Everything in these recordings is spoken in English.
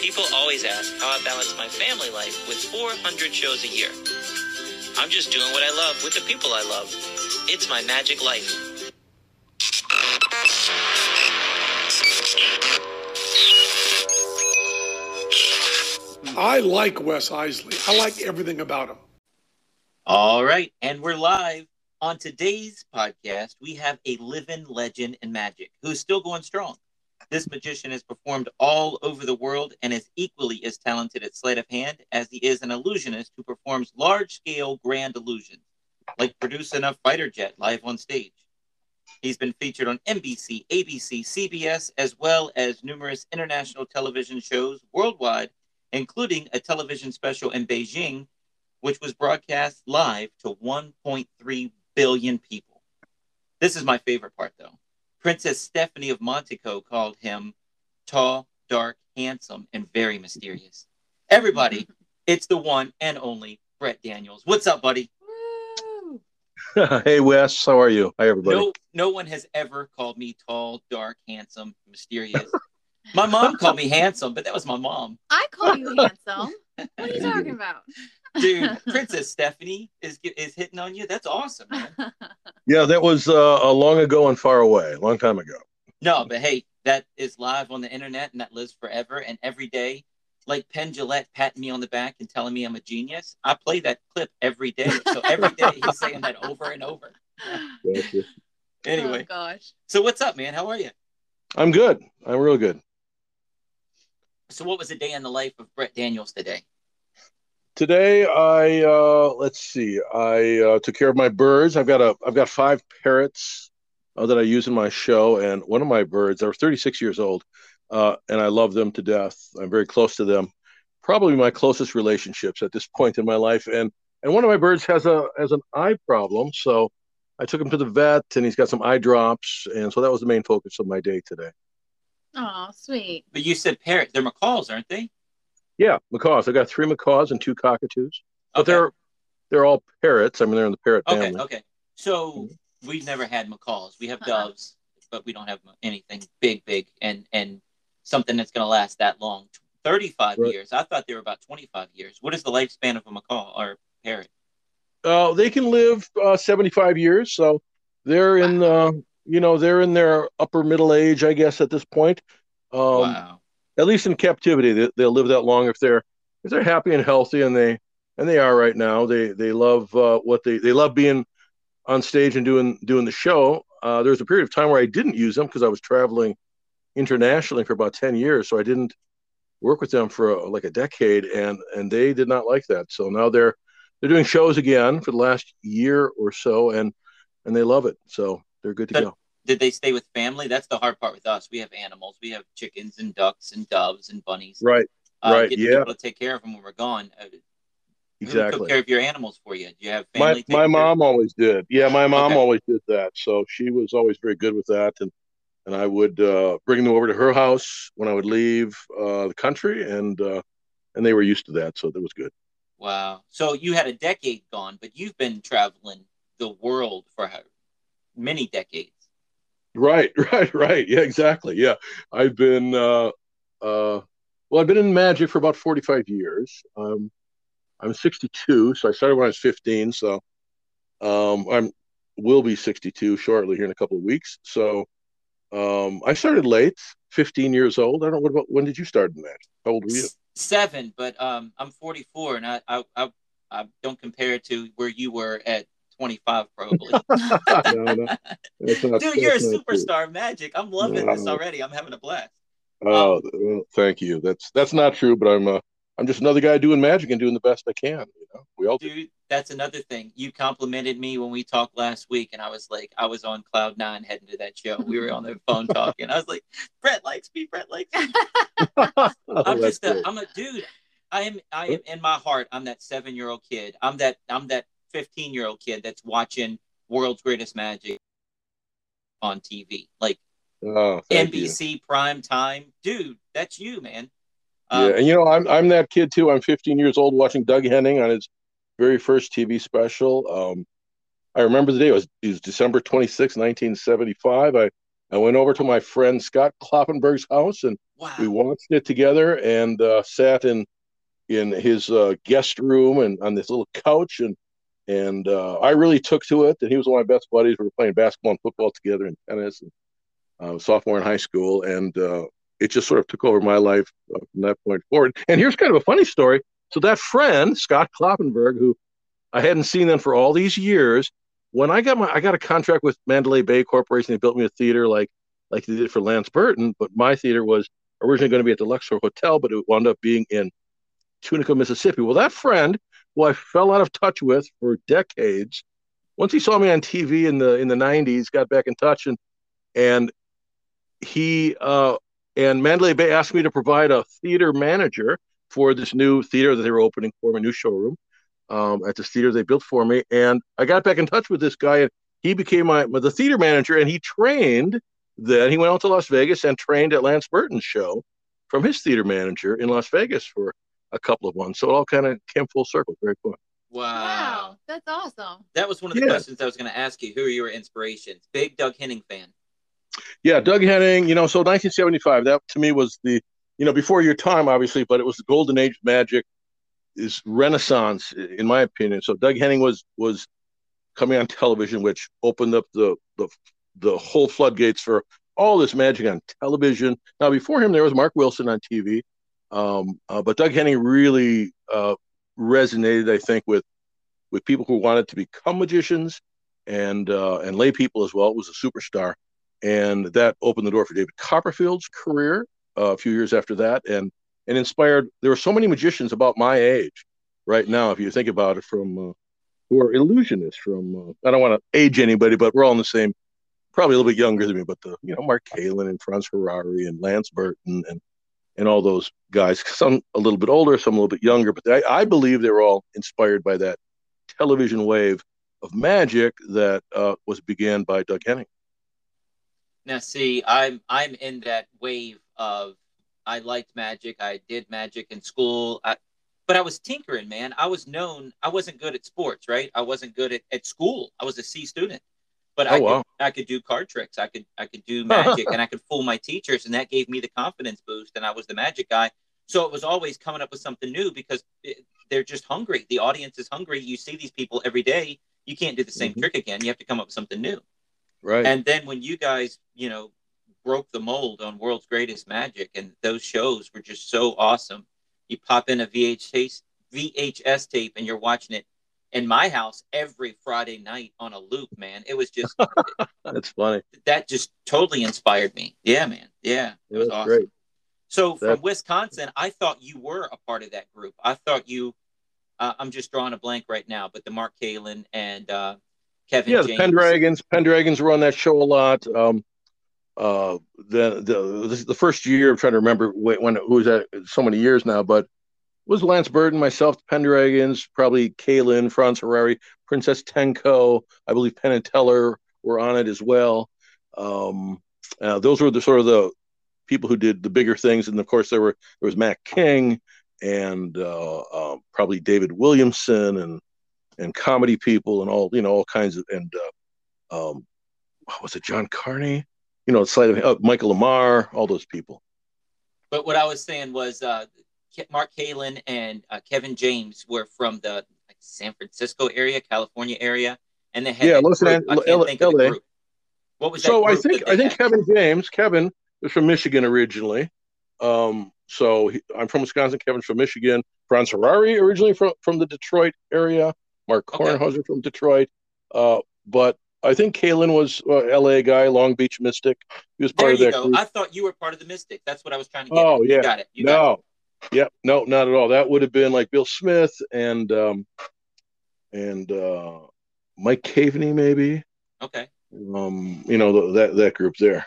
People always ask how I balance my family life with 400 shows a year. I'm just doing what I love with the people I love. It's my magic life. I like Wes Isley. I like everything about him. All right, and we're live. On today's podcast, we have a living legend in magic who's still going strong. This magician has performed all over the world and is equally as talented at sleight of hand as he is an illusionist who performs large scale grand illusions, like producing a fighter jet live on stage. He's been featured on NBC, ABC, CBS, as well as numerous international television shows worldwide, including a television special in Beijing, which was broadcast live to 1.3 billion people. This is my favorite part, though. Princess Stephanie of Monaco called him tall, dark, handsome, and very mysterious. Everybody, it's the one and only Brett Daniels. What's up, buddy? hey Wes, how are you? Hi everybody. No, no one has ever called me tall, dark, handsome, mysterious. my mom called me handsome, but that was my mom. I call you handsome. What are you talking about? Dude, Princess Stephanie is is hitting on you. That's awesome, man. Yeah, that was uh, a long ago and far away, a long time ago. No, but hey, that is live on the internet and that lives forever. And every day, like Penn Jillette patting me on the back and telling me I'm a genius, I play that clip every day. So every day he's saying that over and over. Thank you. Anyway, Oh gosh. so what's up, man? How are you? I'm good. I'm real good. So what was a day in the life of Brett Daniels today? Today, I uh, let's see. I uh, took care of my birds. I've got a I've got five parrots uh, that I use in my show, and one of my birds. They're 36 years old, uh, and I love them to death. I'm very close to them. Probably my closest relationships at this point in my life. And and one of my birds has a has an eye problem, so I took him to the vet, and he's got some eye drops, and so that was the main focus of my day today. Oh, sweet. But you said parrot. They're macaws, aren't they? Yeah, macaws. I got three macaws and two cockatoos, but Okay. they're they're all parrots. I mean, they're in the parrot Okay, family. okay. So we've never had macaws. We have Uh-uh. doves, but we don't have anything big, big, and and something that's going to last that long. Thirty-five Right. years. I thought they were about twenty-five years. What is the lifespan of a macaw or parrot? Uh, they can live uh, 75 years, so they're in uh, you know they're in their upper middle age, I guess, at this point. Um, wow. At least in captivity, they, they'll live that long if they're if they're happy and healthy, and they and they are right now. They they love uh, what they they love being on stage and doing doing the show. Uh, there was a period of time where I didn't use them because I was traveling internationally for about 10 years, so I didn't work with them for uh, like a decade, and and they did not like that. So now they're they're doing shows again for the last year or so, and and they love it. So they're good to But- go. Did they stay with family? That's the hard part with us. We have animals. We have chickens and ducks and doves and bunnies. Right, Uh, right, Getting yeah. people to take care of them when we're gone. Uh, Who took care of your animals for you? Do you have My family? my care- mom always did. Yeah, my mom Okay. always did that. So she was always very good with that, and and I would uh, bring them over to her house when I would leave uh, the country, and uh, and they were used to that, so that was good. Wow. So you had a decade gone, but you've been traveling the world for how- many decades. Right, right, right. Yeah, exactly. Yeah, I've been uh, uh, well, I've been in magic for about forty five years. Um, I'm 62, so I started when I was 15. So um, I'm will be 62 shortly here in a couple of weeks. So um, I started late, 15 years old. I don't know what about when did you start in magic? How old were you? Seven, but um, I'm 44, and I, I, I, I don't compare it to where you were at 25, probably. No, no, not- Dude, you're a not true. superstar magic. I'm loving this already. I'm having a blast. Oh, well, thank you. That's that's not true, but I'm uh, I'm just another guy doing magic and doing the best I can. You know, we all do. That's another thing. You complimented me when we talked last week, and I was like, I was on cloud nine heading to that show. We were on the phone talking. I was like, Brett likes me. Brett likes me. Oh, I'm just a. I'm a dude. I am I am in my heart. I'm that seven year old kid. I'm that I'm that 15 year old kid that's watching World's Greatest Magic on TV, like Oh, thank you. NBC prime time. Dude, that's you, man. Yeah, Um, and you know, I'm I'm that kid too. I'm 15 years old watching Doug Henning on his very first TV special. Um, I remember the day. It was, it was December 26, 1975. I I went over to my friend Scott Kloppenberg's house and Wow. we watched it together and uh, sat in in his uh, guest room and on this little couch and and uh, I really took to it. And he was one of my best buddies. We were playing basketball and football together and tennis. And, uh, sophomore in high school, and uh, it just sort of took over my life from that point forward. And here's kind of a funny story. So that friend Scott Kloppenberg, who I hadn't seen then for all these years, when I got my I got a contract with Mandalay Bay Corporation, they built me a theater like like they did for Lance Burton, but my theater was originally going to be at the Luxor Hotel, but it wound up being in Tunica, Mississippi. Well, that friend, who I fell out of touch with for decades, once he saw me on TV in the in the '90s, got back in touch and and he uh, and Mandalay Bay asked me to provide a theater manager for this new theater that they were opening for my new showroom um, at this theater they built for me. And I got back in touch with this guy, and he became my, my the theater manager, and he trained. Then he went out to Las Vegas and trained at Lance Burton's show from his theater manager in Las Vegas for a couple of ones. So it all kind of came full circle. Very fun. Wow. Wow, that's awesome. That was one of the Yeah. questions I was going to ask you. Who are your inspirations? Big Doug Henning fan. Yeah, Doug Henning, you know, so 1975, that to me was the, you know, before your time, obviously, but it was the golden age of magic, is renaissance, in my opinion. So Doug Henning was was coming on television, which opened up the the the whole floodgates for all this magic on television. Now, before him, there was Mark Wilson on TV, um, uh, but Doug Henning really uh, resonated, I think, with with people who wanted to become magicians and uh, and lay people as well. It was a superstar and that opened the door for David Copperfield's career uh, a few years after that, and and inspired. There were so many magicians about my age right now, if you think about it, from uh, who are illusionists. From uh, I don't want to age anybody, but we're all in the same, probably a little bit younger than me, but the you know Mark Kalin and Franz Harary and Lance Burton and and all those guys. Some a little bit older, some a little bit younger, but I, I believe they were all inspired by that television wave of magic that uh, was began by Doug Henning. Now, see, I'm I'm in that wave of I liked magic. I did magic in school, I, but I was tinkering, man. I was known. I wasn't good at sports, right? I wasn't good at, at school. I was a C student, but I Oh, wow. could, I could do card tricks. I could I could do magic, and I could fool my teachers, and that gave me the confidence boost. And I was the magic guy. So it was always coming up with something new because it, they're just hungry. The audience is hungry. You see these people every day. You can't do the same Mhm. trick again. You have to come up with something new. Right. And then when you guys, you know, broke the mold on World's Greatest Magic, and those shows were just so awesome. You pop in a VHS VHS tape, and you're watching it in my house every Friday night on a loop. Man, it was just That's funny. that just totally inspired me. Yeah, man. Yeah, it was That's awesome. great. So from Wisconsin, I thought you were a part of that group. I thought you. Uh, I'm just drawing a blank right now, but the Mark Kalin and uh, Kevin Yeah, the James. Pendragons. Pendragons were on that show a lot. Um, uh, the the the first year I'm trying to remember when, when it was at so many years now, but was Lance Burton, myself, the Pendragons, probably Kalin, Franz Harary, Princess Tenko, I believe Penn and Teller were on it as well. Um, uh, those were the sort of the people who did the bigger things, and of course there were there was Mac King and uh, uh, probably David Williamson and and comedy people and all you know all kinds of and uh, um, what was it John Carney? You know, sleight of uh, Michael Ammar, all those people. But what I was saying was uh, Mark Kalin and uh, Kevin James were from the like, San Francisco area, California area, and they had Yeah, Los group. An- I can't L- think of the LA. group. What was that So I think I think had? Kevin James, Kevin is from Michigan originally. Um, so he, I'm from Wisconsin. Kevin's from Michigan. Franz Harary originally from from the Detroit area. Mark Okay. From Detroit. Uh, but I think Kalin was uh, L.A. guy, Long Beach Mystic. He was part There of that go. group. I thought you were part of the Mystic. That's what I was trying to get. Oh, at. yeah. You got it. You got it. Yep, no, not at all. That would have been like Bill Smith and um, and uh, Mike Caveney, maybe. Okay. Um, you know that that group there.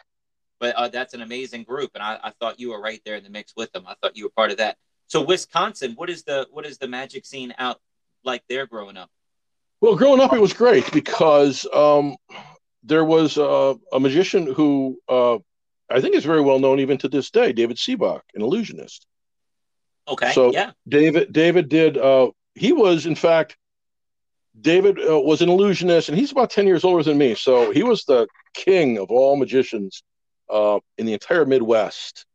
But uh, that's an amazing group, and I, I thought you were right there in the mix with them. I thought you were part of that. So Wisconsin, what is the what is the magic scene out like there growing up? Well, growing up, it was great because um, there was uh, a magician who uh, I think is very well known even to this day, David Seebach, an illusionist. Okay. So- yeah. David David did uh, he was in fact David uh, was an illusionist, and he's about ten years older than me, so he was the king of all magicians uh, in the entire Midwest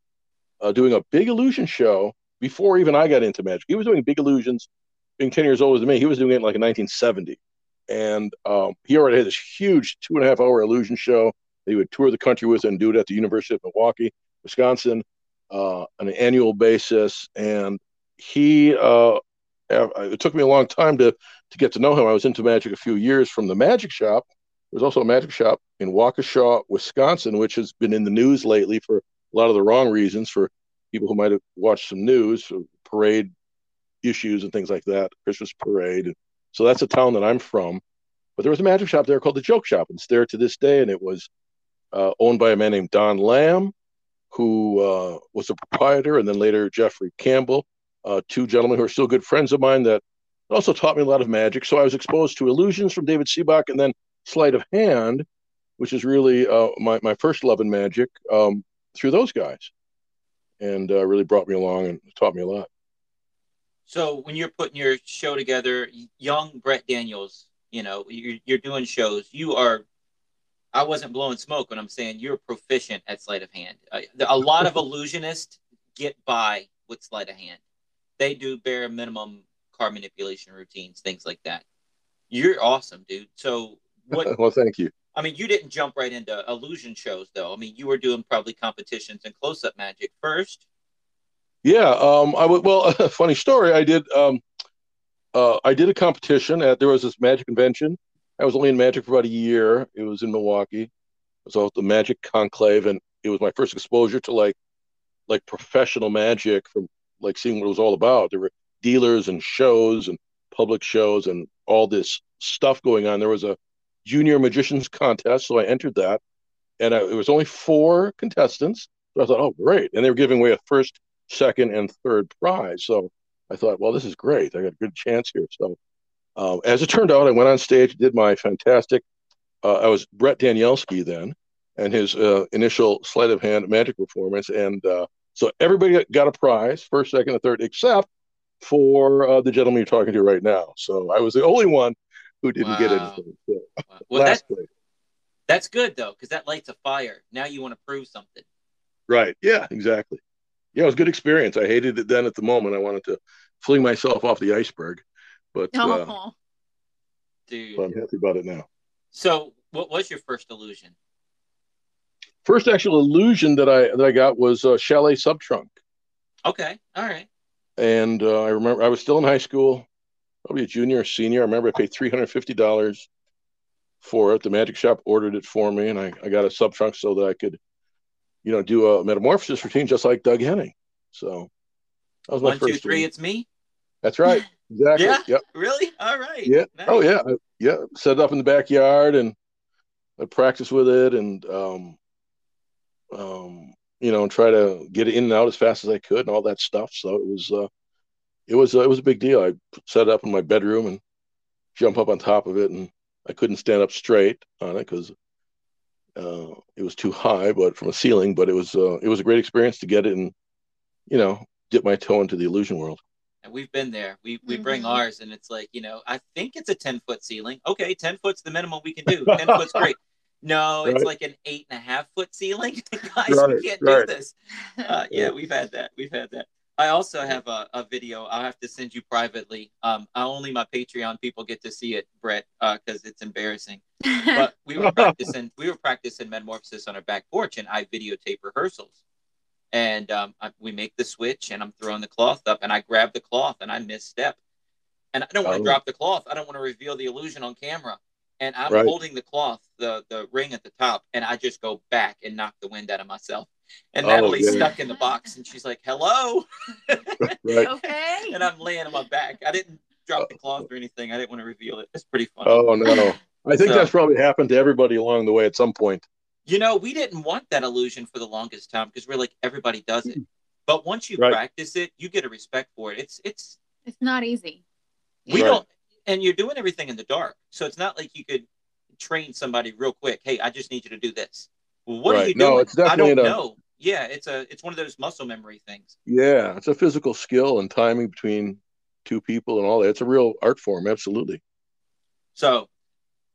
uh, doing a big illusion show before even I got into magic. He was doing big illusions, being 10 years older than me. He was doing it in like in 1970. And um, he already had this huge two and a half hour illusion show. He would tour the country with and do it at the University of Milwaukee, Wisconsin, uh, on an annual basis. And he, uh, it took me a long time to to get to know him. I was into magic a few years from the magic shop. There's also a magic shop in Waukesha, Wisconsin, which has been in the news lately for a lot of the wrong reasons for people who might have watched some news, parade issues and things like that, Christmas parade. So that's a town that I'm from. But there was a magic shop there called the Joke Shop. And it's there to this day. And it was uh, owned by a man named Don Lamb, who uh, was the proprietor, and then later Jeffrey Campbell, uh, two gentlemen who are still good friends of mine that also taught me a lot of magic. So I was exposed to illusions from David Seebach and then sleight of hand, which is really uh, my, my first love in magic um, through those guys. And uh, really brought me along and taught me a lot. So when you're putting your show together, young Brett Daniels, you know, you're, you're doing shows, you are I wasn't blowing smoke when I'm saying you're proficient at sleight of hand. Uh, a lot of illusionists get by with sleight of hand. They do bare minimum card manipulation routines, things like that. You're awesome, dude. So what? well, thank you. I mean, you didn't jump right into illusion shows, though. I mean, you were doing probably competitions and close-up magic first. Yeah. Um. I would. Well, funny story. I did. Um. Uh. I did a competition at. There was this magic convention. I was only in magic for about a year. It was in Milwaukee. It was all the Magic Conclave, and it was my first exposure to like, like professional magic from like seeing what it was all about. There were dealers and shows and public shows and all this stuff going on. There was a junior magicians contest, so I entered that, and I, it was only four contestants. So I thought, oh, great! And they were giving away a first, second, and third prize. So I thought, well, this is great. I got a good chance here. So uh, as it turned out, I went on stage, did my fantastic. Uh, I was Brett Danielski then, and his uh, initial sleight of hand magic performance, and uh, so everybody got a prize, first, second, and third, except for uh, the gentleman you're talking to right now. So I was the only one who didn't wow. get anything. So, wow. Well, that, that's good though, because that lights a fire. Now you want to prove something. Right. Yeah. Exactly. Yeah, it was a good experience. I hated it then. At the moment, I wanted to fling myself off the iceberg, but uh, oh. uh, dude, but I'm happy about it now. So, what was your first illusion? First actual illusion that I that I got was uh, Chalet Subtrunk. Okay. All right. And uh, I remember I was still in high school, probably a junior or senior. I remember I paid three hundred fifty dollars for it. The magic shop ordered it for me, and I, I got a sub trunk so that I could, you know, do a metamorphosis routine just like Doug Henning. So that was my One, first. One, two, three. It's me. That's right. Exactly. yeah. Yep. Really? All right. Yeah. Nice. Oh yeah. Yeah. Set it up in the backyard and I practice with it and um, um, you know, and try to get it in and out as fast as I could and all that stuff. So it was, uh, it was, uh, it was a big deal. I set it up in my bedroom and jump up on top of it, and I couldn't stand up straight on it because uh, it was too high, but from a ceiling. But it was, uh, it was a great experience to get it and, you know, dip my toe into the illusion world. And we've been there. We we mm-hmm. bring ours, and it's like, you know, I think it's a ten foot ceiling. Okay, ten foot's the minimum we can do. Ten foot's great. No, right. it's like an eight and a half foot ceiling. Guys, right, we can't right. do this. Uh, yeah, we've had that. We've had that. I also have a, a video I'll have to send you privately. Um, only my Patreon people get to see it, Brett, because uh, it's embarrassing. But we were practicing. we were practicing metamorphosis on our back porch, and I videotape rehearsals. And um, I, we make the switch, and I'm throwing the cloth up, and I grab the cloth, and I misstep, and I don't want to oh. drop the cloth. I don't want to reveal the illusion on camera and I'm right. holding the cloth, the the ring at the top, and I just go back and knock the wind out of myself. And oh, Natalie's yeah. stuck in the box, and she's like, "Hello." right. Okay. And I'm laying on my back. I didn't drop the cloth or anything. I didn't want to reveal it. It's pretty funny. Oh no! I think so, that's probably happened to everybody along the way at some point. You know, we didn't want that illusion for the longest time because we're like everybody does it. Mm-hmm. But once you right. practice it, you get a respect for it. It's it's it's not easy. We right. don't and you're doing everything in the dark. So it's not like you could train somebody real quick. Hey, I just need you to do this. Well, what right. are you doing? No, it's definitely I don't a, know. Yeah, it's a it's one of those muscle memory things. Yeah, it's a physical skill and timing between two people and all that. It's a real art form, absolutely. So,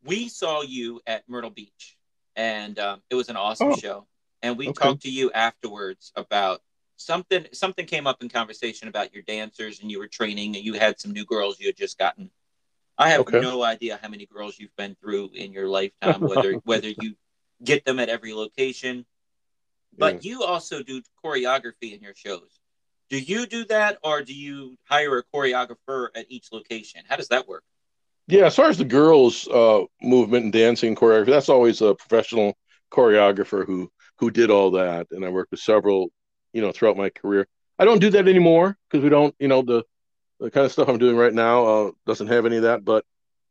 we saw you at Myrtle Beach, and um, it was an awesome oh. show. and we Okay. talked to you afterwards about something. Something came up in conversation about your dancers, and you were training, and you had some new girls you had just gotten. I have Okay. no idea how many girls you've been through in your lifetime, whether whether you get them at every location, but you also do choreography in your shows. Do you do that, or do you hire a choreographer at each location? How does that work? Yeah, as far as the girls' uh, movement and dancing choreography, that's always a professional choreographer who who did all that. And I worked with several, you know, throughout my career. I don't do that anymore because we don't, you know, the the kind of stuff I'm doing right now uh, doesn't have any of that. But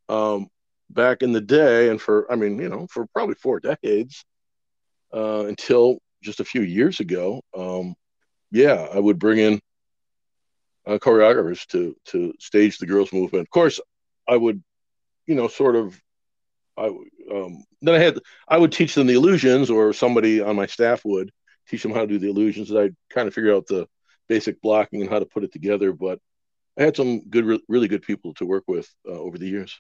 um, back in the day, and for I mean, you know, for probably four decades uh, until just a few years ago, um, yeah, I would bring in uh, choreographers to to stage the girls' movement. Of course, I would, you know, sort of. I um, then I had I would teach them the illusions, or somebody on my staff would teach them how to do the illusions. And I'd kind of figure out the basic blocking and how to put it together. But I had some good, re- really good people to work with uh, over the years.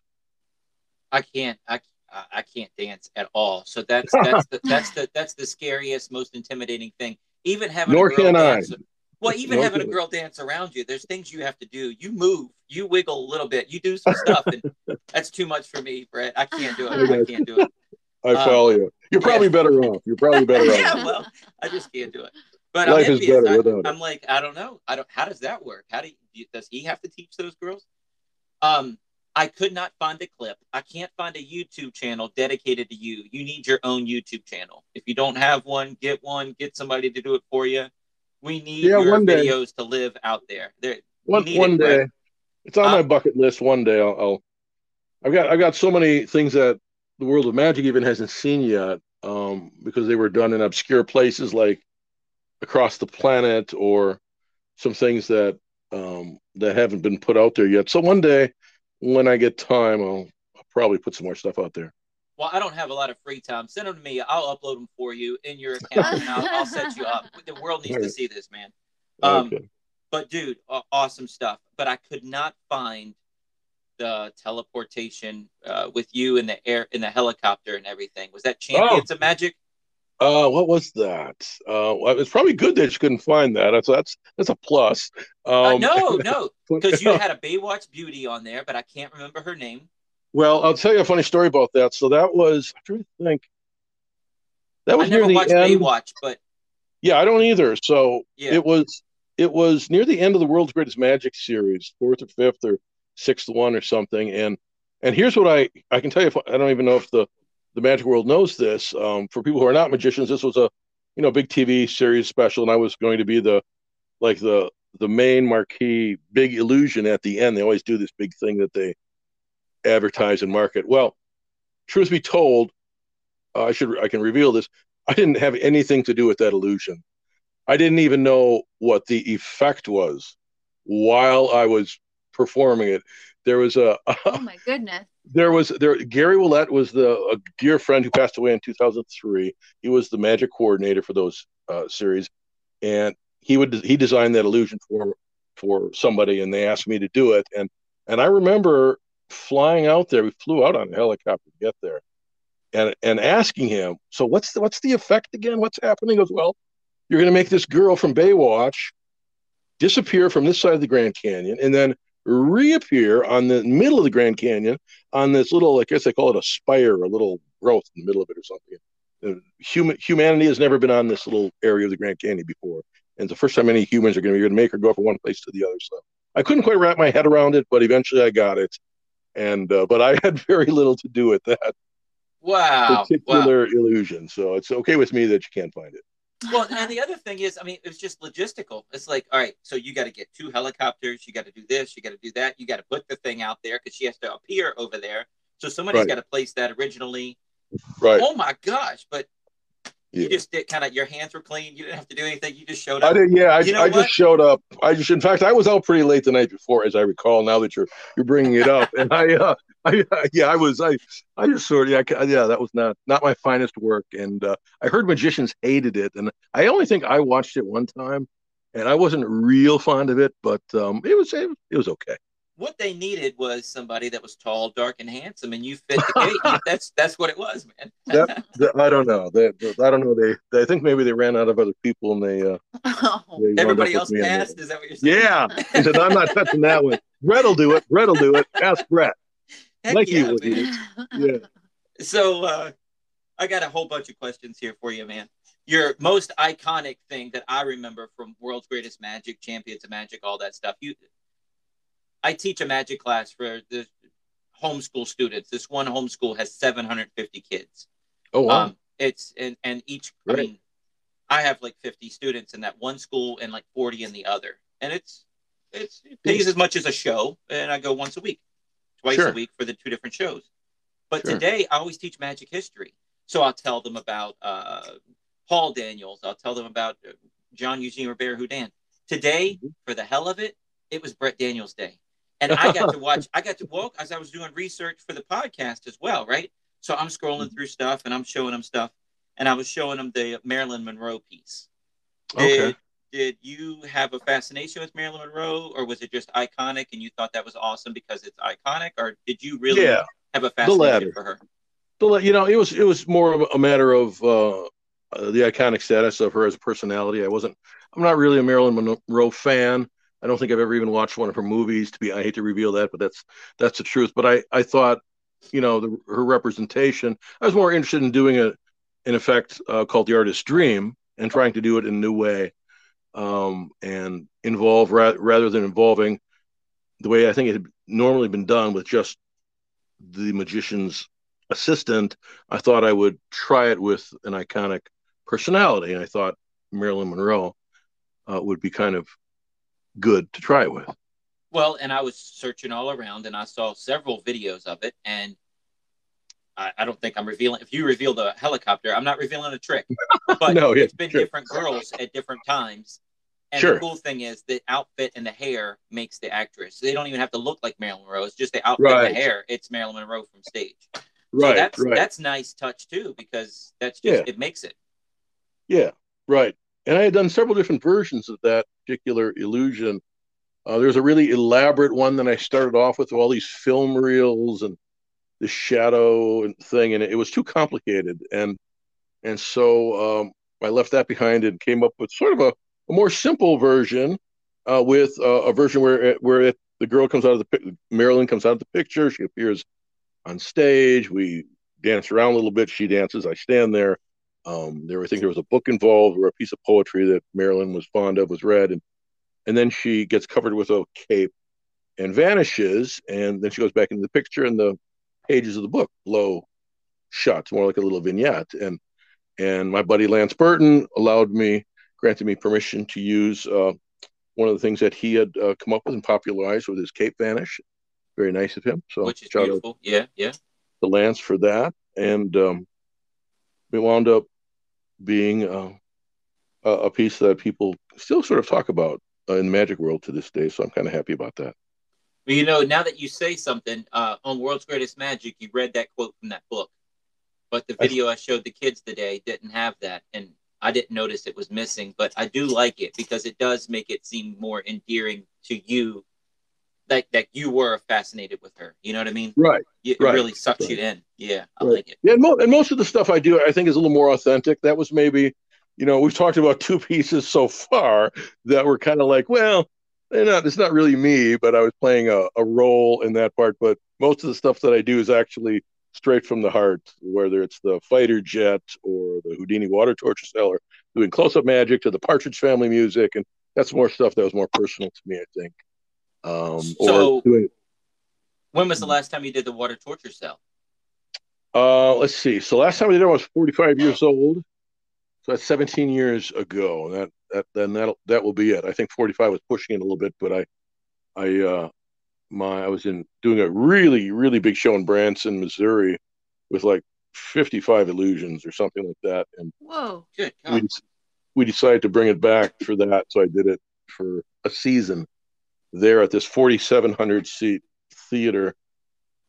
I can't. I I I can't dance at all. So that's that's the, that's the that's the scariest, most intimidating thing. Even having Nor a girl can I. dance. Well, even Nor having a can I. girl dance around you, there's things you have to do. You move, you wiggle a little bit, you do some stuff, and that's too much for me, Brett. I can't do it. I can't do it. I Um, follow you. You're probably better off. You're probably better off. yeah, well, I just can't do it. But Life I'm is better I, without it. I'm like, I don't know. I don't. How does that work? How do you, does he have to teach those girls? Um, I could not find a clip. I can't find a YouTube channel dedicated to you. You need your own YouTube channel. If you don't have one, get one. Get somebody to do it for you. We need Yeah, your one day. videos to live out there. There, one one it, day Brett. it's on Uh, my bucket list one day I'll, I'll i've got i've got so many things that the world of magic even hasn't seen yet um because they were done in obscure places like across the planet or some things that um that haven't been put out there yet so one day when i get time i'll, I'll probably put some more stuff out there Well, I don't have a lot of free time. Send them to me. I'll upload them for you in your account, and I'll, I'll set you up. The world needs to see this, man. Um, okay But dude, aw- awesome stuff. But I could not find the teleportation uh, with you in the air in the helicopter and everything. Was that Champions of Magic? uh what was that uh well, it's probably good that you couldn't find that that's that's that's a plus Uh, um no, no, because you had a Baywatch beauty on there, but I can't remember her name. Well, I'll tell you a funny story about that. So that was I'm trying to think. That I was near never the watched end. Baywatch, but Yeah, I don't either. So yeah, it was it was near the end of the World's Greatest Magic series, fourth or fifth or sixth one or something. And and here's what I I can tell you. If, I don't even know if the the magic world knows this. Um, for people who are not magicians, this was a you know big TV series special, and I was going to be the like the the main marquee big illusion at the end. They always do this big thing that they advertise and market. Well, truth be told, uh, I should I can reveal this. I didn't have anything to do with that illusion. I didn't even know what the effect was while I was performing it. There was a Oh my goodness. there was there Gary Ouellet was the a dear friend who passed away in 2003. He was the magic coordinator for those uh, series, and he would he designed that illusion for for somebody, and they asked me to do it. and And I remember flying out there. We flew out on a helicopter to get there, and and asking him, "So what's the what's the effect again? What's happening?" He goes, "Well, you're going to make this girl from Baywatch disappear from this side of the Grand Canyon, and then." reappear on the middle of the Grand Canyon on this little, I guess they call it a spire, a little growth in the middle of it or something. Uh, Human humanity has never been on this little area of the Grand Canyon before, and the first time any humans are going to be going to make her go from one place to the other. So I couldn't quite wrap my head around it, but eventually I got it. And uh, but I had very little to do with that wow, wow. particular illusion, so it's okay with me that you can't find it. Well, and the other thing is, I mean, it's just logistical. It's like, all right, so you got to get two helicopters, you got to do this, you got to do that, you got to put the thing out there because she has to appear over there. So somebody's Right. got to place that originally. Right? Oh my gosh! But Yeah. you just did kind of your hands were clean. You didn't have to do anything. You just showed I up. did, yeah. I, You know I just showed up. I just, in fact, I was out pretty late the night before, as I recall. Now that you're you're bringing it up, and I, uh, I, yeah, I was, I, I just sort of, yeah, I- yeah, that was not not my finest work, and uh, I heard magicians hated it, and I only think I watched it one time, and I wasn't real fond of it, but um, it was, it, it was okay. What they needed was somebody that was tall, dark, and handsome, and you fit the gate. that's that's what it was, man. that, that, I don't know. They, I don't know. They, they, I think maybe they ran out of other people, and they. Uh, oh. they Everybody else passed. Is that what you're saying? Yeah, he said, "I'm not touching that one." Brett will do it. Brett will do it. Ask Brett. Heck like yeah, you Yeah. So uh, I got a whole bunch of questions here for you, man. Your most iconic thing that I remember from World's Greatest Magic, Champions of Magic, all that stuff. You I teach a magic class for the homeschool students. This one homeschool has 750 kids. Oh wow! Um, it's and and each. Right. I mean, I have like 50 students in that one school and like 40 in the other, and it's it's it pays as much as a show. And I go once a week, twice sure. a week for the two different shows. But sure. today I always teach magic history, so I'll tell them about uh, Paul Daniels. I'll tell them about John Eugene Robert Houdin. Today, mm-hmm. for the hell of it, it was Brett Daniels Day and I got to watch. I got to walk as I was doing research for the podcast as well, right? So I'm scrolling mm-hmm. through stuff and I'm showing them stuff, and I was showing them the Marilyn Monroe piece. Did, okay. Did you have a fascination with Marilyn Monroe, or was it just iconic and you thought that was awesome because it's iconic, or did you really yeah, have a fascination for her? The you know, it was it was more of a matter of uh, uh, the iconic status of her as a personality. I wasn't. I'm not really a Marilyn Monroe fan. I don't think I've ever even watched one of her movies. To be, I hate to reveal that, but that's that's the truth. But I I thought, you know, the, her representation. I was more interested in doing a, in effect, uh, called the artist's dream, and trying to do it in a new way, um, and involve ra- rather than involving the way I think it had normally been done with just the magician's assistant. I thought I would try it with an iconic personality, and I thought Marilyn Monroe uh, would be kind of good to try it with. Well, and I was searching all around and I saw several videos of it. And I, I don't think I'm revealing, if you reveal the helicopter, I'm not revealing a trick. But no, yeah, it's been sure. different girls at different times. And sure. the cool thing is the outfit and the hair makes the actress. They don't even have to look like Marilyn Monroe. It's just the outfit right. and the hair. It's Marilyn Monroe from stage. Right. So that's right. that's nice touch too because that's just yeah. it makes it. Yeah. Right and I had done several different versions of that particular illusion. Uh, there's a really elaborate one that I started off with with all these film reels and the shadow and thing, and it was too complicated, and and so um, I left that behind and came up with sort of a, a more simple version uh, with uh, a version where where it, the girl comes out of the Marilyn comes out of the picture, she appears on stage, we dance around a little bit, she dances, I stand there, um, there, I think there was a book involved or a piece of poetry that Marilyn was fond of was read, and and then she gets covered with a cape and vanishes, and then she goes back into the picture, and the pages of the book blow shut, more like a little vignette. And and my buddy Lance Burton allowed me, granted me permission to use uh, one of the things that he had uh, come up with and popularized with his cape vanish. Very nice of him. So which is beautiful. Yeah, yeah. The Lance for that, and um, we wound up being uh, a piece that people still sort of talk about uh, in the magic world to this day. So I'm kind of happy about that. Well, you know, now that you say something uh, on World's Greatest Magic, you read that quote from that book, but the video I, I showed the kids today didn't have that, and I didn't notice it was missing. But I do like it because it does make it seem more endearing to you that that you were fascinated with her. You know what I mean? Right. It right, really sucks right. you in. Yeah, I right. like it. Yeah, and, mo- and most of the stuff I do, I think, is a little more authentic. That was maybe, you know, we've talked about two pieces so far that were kind of like, well, they're not. It's not really me, but I was playing a, a role in that part. But most of the stuff that I do is actually straight from the heart, whether it's the fighter jet or the Houdini water torture seller, doing close-up magic to the Partridge Family music, and that's more stuff that was more personal to me, I think. Um, so, doing, when was the last time you did the water torture cell? Uh, let's see. So last time I did it, I was 45 years old. So that's 17 years ago. And that that then that that will be it. I think 45 was pushing it a little bit, but I I uh my I was in doing a really really big show in Branson, Missouri, with like 55 illusions or something like that. And whoa, good. We, we decided to bring it back for that, so I did it for a season there at this 4,700 seat theater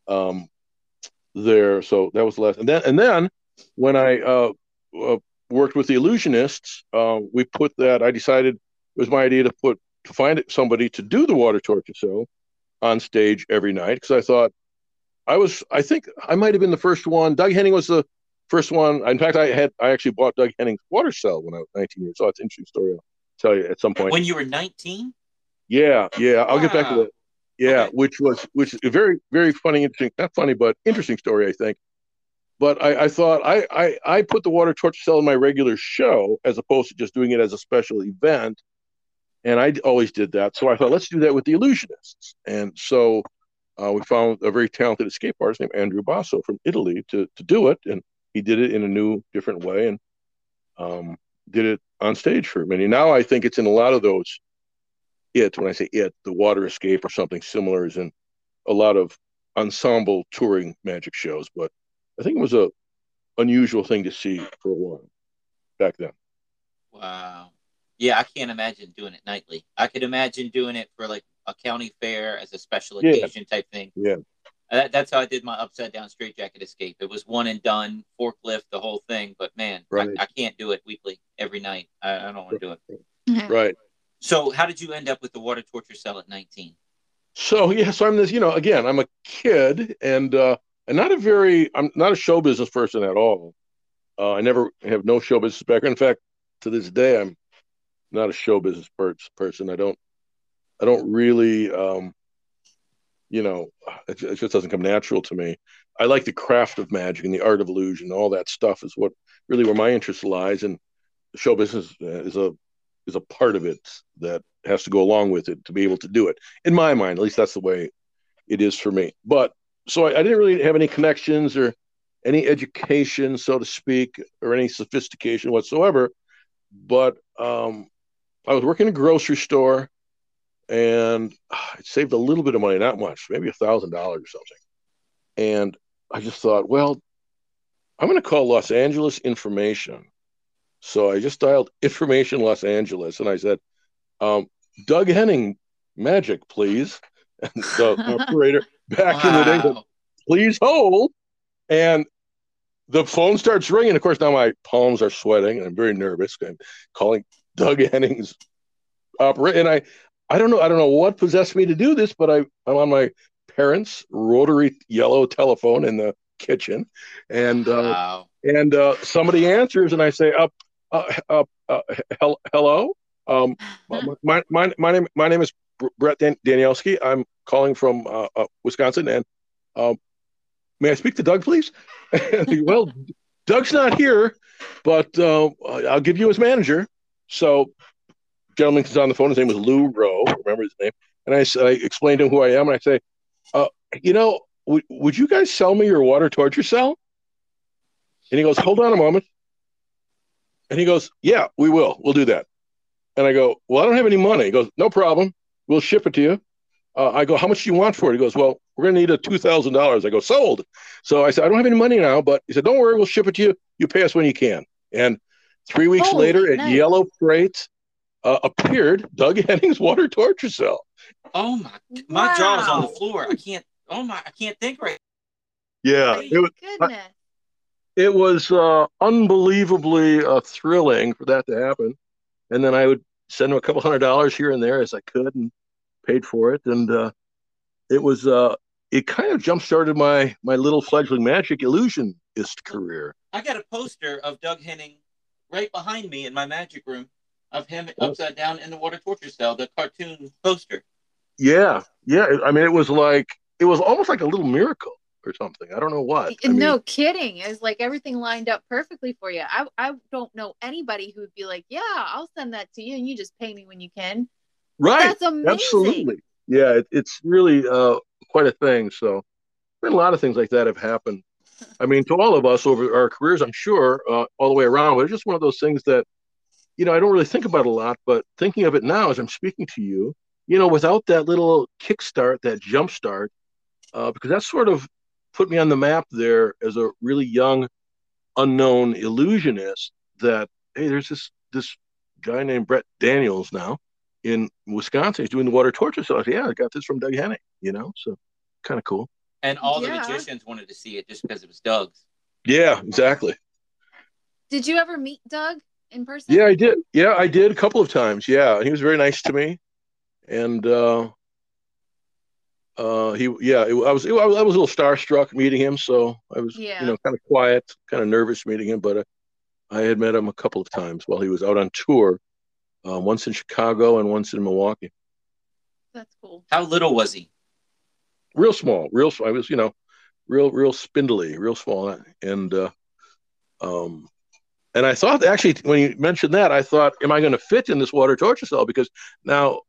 um, there. So that was the last. And then, and then when I uh, uh, worked with the illusionists, uh, we put that. I decided it was my idea to put to find somebody to do the water torture show on stage every night because I thought I was. I think I might have been the first one. Doug Henning was the first one. In fact, I had I actually bought Doug Henning's water cell when I was 19 years old. It's an interesting story. I'll tell you at some point. When you were 19? Yeah, yeah. I'll get back to that. Yeah, okay. which was which is a very very funny, interesting, not funny, but interesting story, I think. But I, I thought I, I I put the water torture cell in my regular show as opposed to just doing it as a special event, and I always did that. So I thought let's do that with the illusionists, and so uh, we found a very talented escape artist named Andrew Basso from Italy to to do it, and he did it in a new, different way, and um, did it on stage for many. Now I think it's in a lot of those it when I say it, the water escape or something similar is in a lot of ensemble touring magic shows. But I think it was a unusual thing to see for a while back then. Wow. Yeah, I can't imagine doing it nightly. I could imagine doing it for like a county fair as a special occasion yeah. type thing. Yeah. Uh, that, that's how I did my upside down straight jacket escape. It was one and done, forklift, the whole thing. But man, right. I, I, can't do it weekly every night. I, I don't want to do it. Right. So, how did you end up with the water torture cell at 19? So, yeah, so I'm this, you know, again, I'm a kid and, uh, and not a very, I'm not a show business person at all. Uh, I never have no show business background. In fact, to this day, I'm not a show business per- person. I don't, I don't really, um, you know, it, it just doesn't come natural to me. I like the craft of magic and the art of illusion. All that stuff is what really where my interest lies. And show business uh, is a is a part of it that has to go along with it to be able to do it. In my mind, at least that's the way it is for me. But so I, I didn't really have any connections or any education, so to speak, or any sophistication whatsoever. But um, I was working in a grocery store and I saved a little bit of money, not much, maybe a thousand dollars or something. And I just thought, well, I'm going to call Los Angeles Information so I just dialed information Los Angeles and I said, um, Doug Henning, magic, please. And the operator back wow. in the day said, please hold. And the phone starts ringing. Of course, now my palms are sweating and I'm very nervous. I'm calling Doug Henning's operator. And I, I don't know, I don't know what possessed me to do this, but I, I'm on my parents' rotary yellow telephone in the kitchen. And uh, wow. and uh, somebody answers and I say, up, uh, uh, uh, hello. Um, my, my, my name my name is Brett Dan- Danielski. I'm calling from uh, uh, Wisconsin, and um, may I speak to Doug, please? well, Doug's not here, but uh, I'll give you his manager. So, gentleman is on the phone. His name was Lou Rowe. Remember his name? And I, I explained to him who I am, and I say, uh, you know, w- would you guys sell me your water torture cell? And he goes, hold on a moment. And he goes, Yeah, we will. We'll do that. And I go, Well, I don't have any money. He goes, No problem. We'll ship it to you. Uh, I go, How much do you want for it? He goes, Well, we're going to need a $2,000. I go, Sold. So I said, I don't have any money now, but he said, Don't worry. We'll ship it to you. You pay us when you can. And three weeks Holy later at nice. Yellow Freight uh, appeared Doug Henning's water torture cell. Oh my, my wow. jaw's on the floor. I can't, oh my, I can't think right. Yeah. it was, goodness. I, it was uh, unbelievably uh, thrilling for that to happen. And then I would send him a couple hundred dollars here and there as I could and paid for it. And uh, it was, uh, it kind of jump started my, my little fledgling magic illusionist career. I got a poster of Doug Henning right behind me in my magic room of him oh. upside down in the water torture cell, the cartoon poster. Yeah. Yeah. I mean, it was like, it was almost like a little miracle or something. I don't know what. I no mean, kidding. It's like everything lined up perfectly for you. I I don't know anybody who would be like, yeah, I'll send that to you, and you just pay me when you can. Right. That's amazing. Absolutely. Yeah, it, it's really uh, quite a thing. So, a lot of things like that have happened. I mean, to all of us over our careers, I'm sure, uh, all the way around. But it's just one of those things that, you know, I don't really think about a lot. But thinking of it now as I'm speaking to you, you know, without that little kickstart, that jump start, uh, because that's sort of put me on the map there as a really young, unknown illusionist. That hey, there's this this guy named Brett Daniels now in Wisconsin. He's doing the water torture. So I said, yeah, I got this from Doug Henning. You know, so kind of cool. And all yeah. the magicians wanted to see it just because it was Doug's. Yeah, exactly. Did you ever meet Doug in person? Yeah, I did. Yeah, I did a couple of times. Yeah, he was very nice to me, and uh, uh, he yeah, it, I was it, I was a little starstruck meeting him, so I was Yeah. you know kind of quiet, kind of nervous meeting him, but uh, I had met him a couple of times while he was out on tour, uh, once in Chicago and once in Milwaukee. That's cool. How little was he? Real small, real. Small. I was you know, real real spindly, real small, and uh, um, and I thought actually when you mentioned that, I thought, am I going to fit in this water torture cell? Because now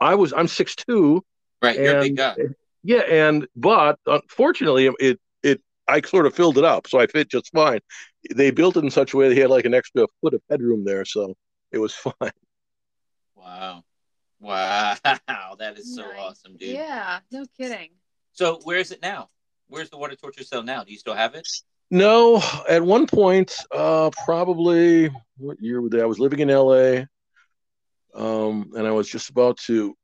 I was I'm six two. Right, you're a big guy. Yeah, and but unfortunately, it it I sort of filled it up, so I fit just fine. They built it in such a way that he had like an extra foot of headroom there, so it was fine. Wow. Wow. That is so Nice. awesome, dude. Yeah, no kidding. So where is it now? Where's the water torture cell now? Do you still have it? No, at one point, uh, probably what year was that? I was living in LA, um, and I was just about to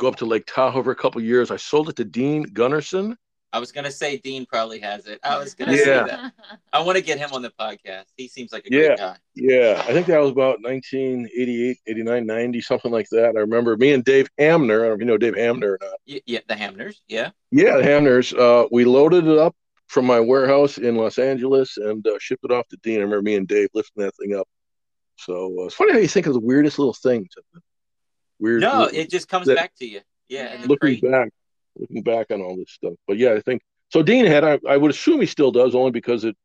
go up to Lake Tahoe for a couple years. I sold it to Dean Gunnarson. I was gonna say Dean probably has it. I was gonna Yeah. say that. I want to get him on the podcast. He seems like a Yeah. great guy. Yeah, I think that was about 1988, 89, 90, something like that. I remember me and Dave Hamner. I don't know if you know Dave Hamner or not. Yeah, the Hamners. Yeah. Yeah, the Hamners. Uh, we loaded it up from my warehouse in Los Angeles and uh, shipped it off to Dean. I remember me and Dave lifting that thing up. So uh, it's funny how you think of the weirdest little things. Weird. No, little- it just comes that- back to you. Yeah. and looking crate. back, looking back on all this stuff. But yeah, I think so. Dean had. I, I would assume he still does, only because it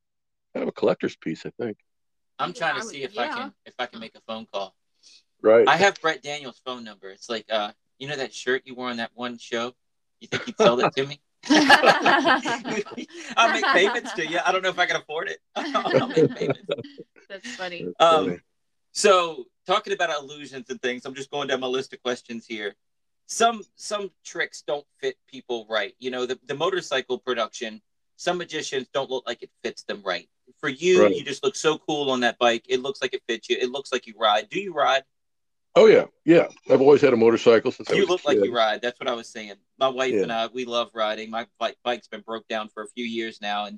kind of a collector's piece. I think. I'm trying to see if I can if I can make a phone call. Right. I have Brett Daniels' phone number. It's like uh, you know that shirt you wore on that one show. You think you'd sell that to me? I'll make payments to you. I don't know if I can afford it. I'll make payments. That's funny. That's Um, funny. So talking about illusions and things, I'm just going down my list of questions here. Some some tricks don't fit people right. You know, the, the motorcycle production, some magicians don't look like it fits them right. For you, Right. you just look so cool on that bike. It looks like it fits you. It looks like you ride. Do you ride? oh yeah, yeah. I've always had a motorcycle since I You was a look like you ride. That's what I was saying. My wife Yeah. and I, we love riding. My bike, bike's been broke down for a few years now, and